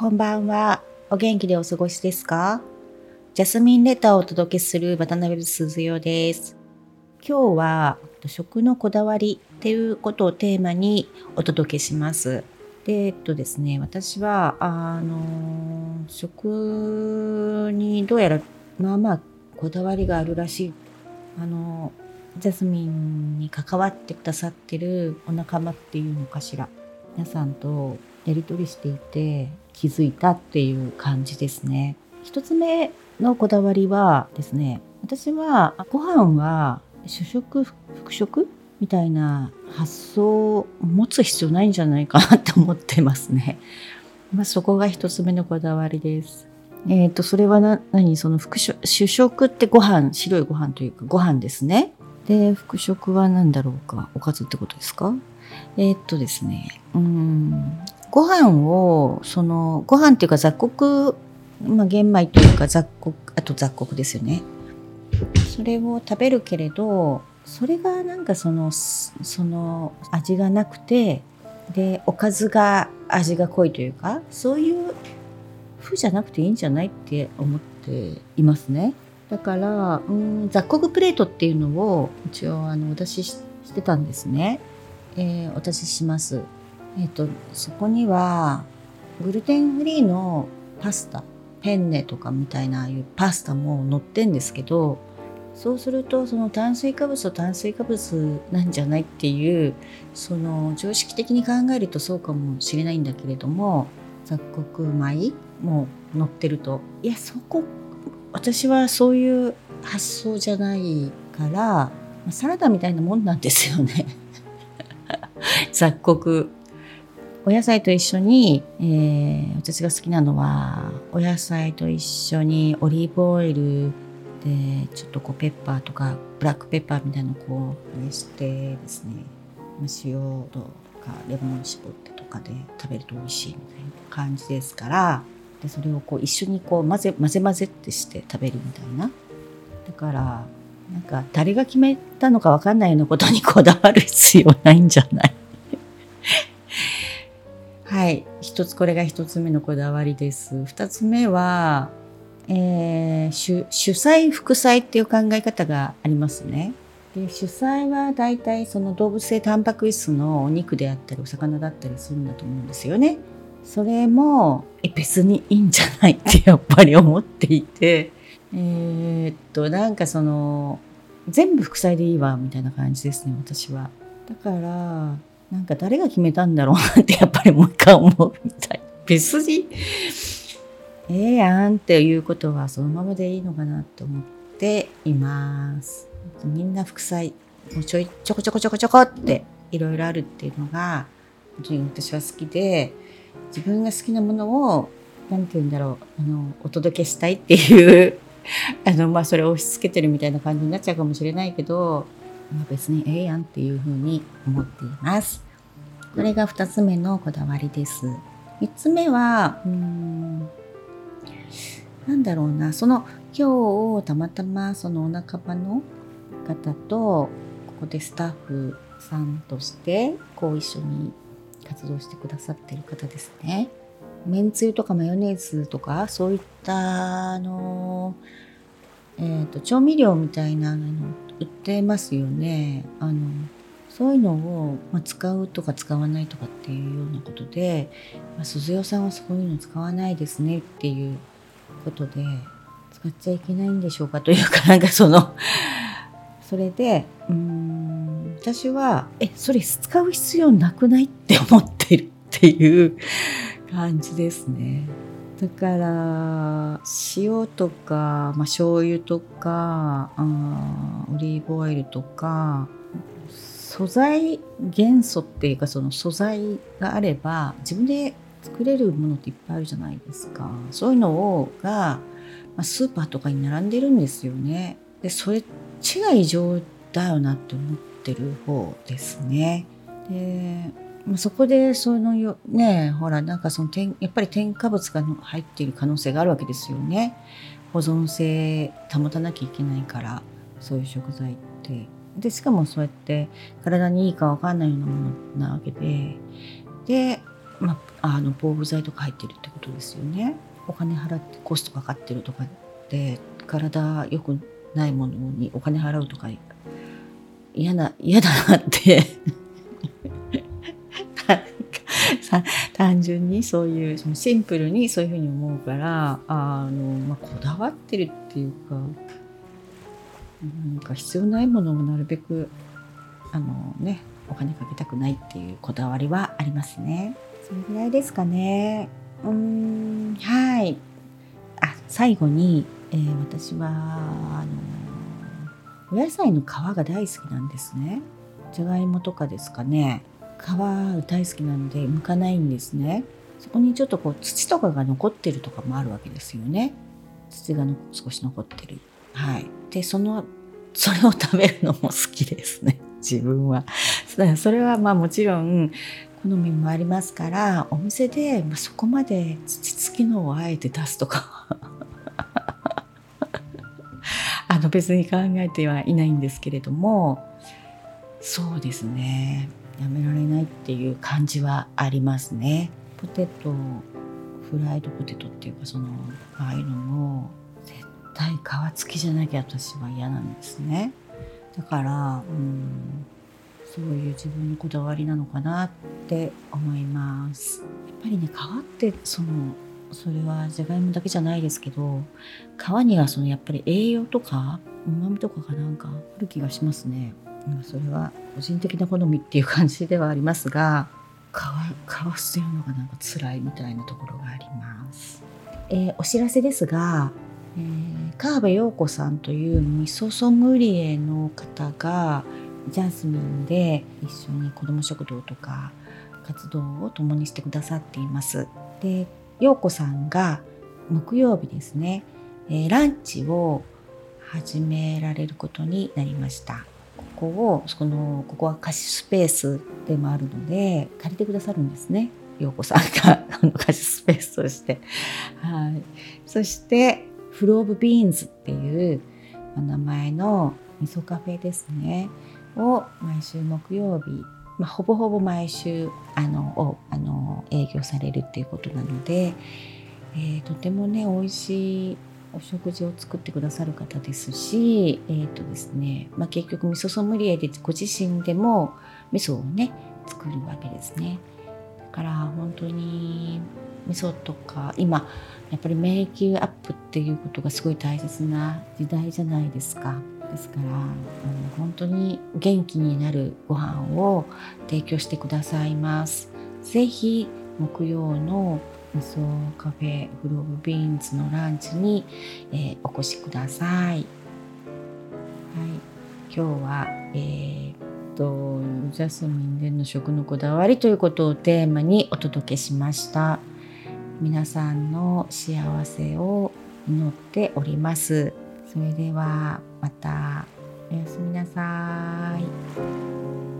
こんばんは。お元気でお過ごしですか？ジャスミンレターをお届けする渡辺鈴代です。今日は食のこだわりっていうことをテーマにお届けします。で、えっとですね、私は、あの、食にどうやら、まあまあ、こだわりがあるらしい。あの、ジャスミンに関わってくださってるお仲間っていうのかしら。皆さんとやり取りしていて気づいたっていう感じですね。一つ目のこだわりはですね、私はご飯は主食、副食みたいな発想を持つ必要ないんじゃないかなって思ってますね。まあ、そこが一つ目のこだわりです。えっ、と、それはな、何その副食、主食ってご飯、白いご飯というかご飯ですね。で、副食は何だろうか、おかずってことですか？えーっとですね、うん、ご飯を、その、ご飯っていうか雑穀、まあ、玄米というか雑穀、あと雑穀ですよね。それを食べるけれど、それがなんかその、その味がなくて、で、おかずが味が濃いというか、そういう風じゃなくていいんじゃないって思っていますね。だから、うん、雑穀プレートっていうのを一応あの私ししてたんですね。えーお出しします。えっ、と、そこには、グルテンフリーのパスタ、ペンネとかみたいなああいうパスタも載ってんですけど、そうすると、その炭水化物と炭水化物なんじゃないっていう、その常識的に考えるとそうかもしれないんだけれども、雑穀米も載ってると、いや、そこ、私はそういう発想じゃないから、サラダみたいなもんなんですよね。雑穀お野菜と一緒に、えー私が好きなのはお野菜と一緒にオリーブオイルでちょっとこうペッパーとかブラックペッパーみたいなのをこう熱してですね。塩とかレモン絞ってとかで食べると美味しいみたいな感じですから。でそれをこう一緒にこう混ぜ混ぜ混ぜってして食べるみたいな。だからなんか誰が決めたのかわかんないようなことにこだわる必要ないんじゃない？一つ、これが一つ目のこだわりです。二つ目は、えー主、主菜、副菜っていう考え方がありますね。で主菜は大体その動物性タンパク質のお肉であったりお魚だったりするんだと思うんですよね。それもえ別にいいんじゃないってやっぱり思っていて、えっとなんかその全部副菜でいいわみたいな感じですね私は。だからなんか誰が決めたんだろうなってやっぱりもう一回思うみたい。別にええやんっていうことはそのままでいいのかなと思っています。みんな副菜もうちょいちょこちょこちょこちょこっていろいろあるっていうのが本当に私は好きで自分が好きなものをなんて言うんだろうあのお届けしたいっていう あのまあそれを押し付けてるみたいな感じになっちゃうかもしれないけど、まあ、別にええやんっていうふうに思っています。これが2つ目のこだわりです。3つ目はうーんなんだろうなその今日たまたまそのお仲間の方とここでスタッフさんとしてこう一緒に活動してくださってる方ですね。めんつゆとかマヨネーズとかそういったあの、えー、と調味料みたいなの売ってますよね。あのそういうのを、ま、使うとか使わないとかっていうようなことで、まあ、鈴代さんはそういうの使わないですねっていうことで使っちゃいけないんでしょうかというかなんかその それでうーん私はえそれ使う必要なくないって思ってるっていう感じですね。だから塩とか、まあ、醤油とかあオリーブオイルとか素材元素っていうかその素材があれば自分で作れるものっていっぱいあるじゃないですか。そういうのをが、まあ、スーパーとかに並んでるんですよね。でそれっちが異常だよなって思ってる方ですね。でそこでそのよねほらなんかその添やっぱり添加物が入っている可能性があるわけですよね。保存性保たなきゃいけないからそういう食材って。でしかもそうやって体にいいかわかんないようなものなわけで。でまあ、あの防腐剤とか入ってるってことですよね。お金払ってコストかかってるとかで体良くないものにお金払うとか嫌な嫌だなって 単純にそういうそのシンプルにそういうふうに思うからあの、まあ、こだわってるっていうかなんか必要ないものもなるべくあのねお金かけたくないっていうこだわりはありますね。それぐらいですかね。うんはいあ最後に、えー、私はあのお野菜の皮が大好きなんですねじゃがいもとかですかね皮大好きなので剥かないんですね。そこにちょっとこう土とかが残ってるとかもあるわけですよね。土が少し残ってる。はい。でそのそれを食べるのも好きですね。自分は。それはまあもちろん好みもありますからお店で、まあ、そこまで土付きのをあえて出すとか。あの別に考えてはいないんですけれども。そうですねやめられないっていう感じはありますね。ポテトフライドポテトっていうかそのああいうのも絶対皮付きじゃなきゃ私は嫌なんですね。だからうんそういう自分のこだわりなのかなって思いますやっぱりね皮ってそのそれはじゃがいもだけじゃないですけど皮にはそのやっぱり栄養とかうまみとかがなんかある気がしますねそれは個人的な好みっていう感じではありますが皮皮捨てるのがなんか辛いみたいなところがあります、えー、お知らせですが、えー、川辺陽子さんという味噌ソムリエの方がジャスミンで一緒に子ども食堂とか活動を共にしてくださっています。で陽子さんが木曜日ですね、えー、ランチを始められることになりました。ここをそのここは貸しスペースでもあるので借りてくださるんですね陽子さんが貸しスペースとして。はい、そしてフローブビーンズっていう名前の味噌カフェですね。を毎週木曜日、まあ、ほぼほぼ毎週あのをあの営業されるっていうことなので、えー、とてもね美味しいお食事を作ってくださる方ですし、えーとですねまあ、結局味噌ソムリエでご自身でも味噌をね作るわけですね。だから本当に味噌とか今やっぱり免疫アップっていうことがすごい大切な時代じゃないですか。ですから、うん、本当に元気になるご飯を提供してくださいます。ぜひ木曜の味噌カフェグローブビーンズのランチに、えー、お越しください。はい、今日は、えー、とジャスミンでの食のこだわりということをテーマにお届けしました。皆さんの幸せを祈っております。それではまたおやすみなさい。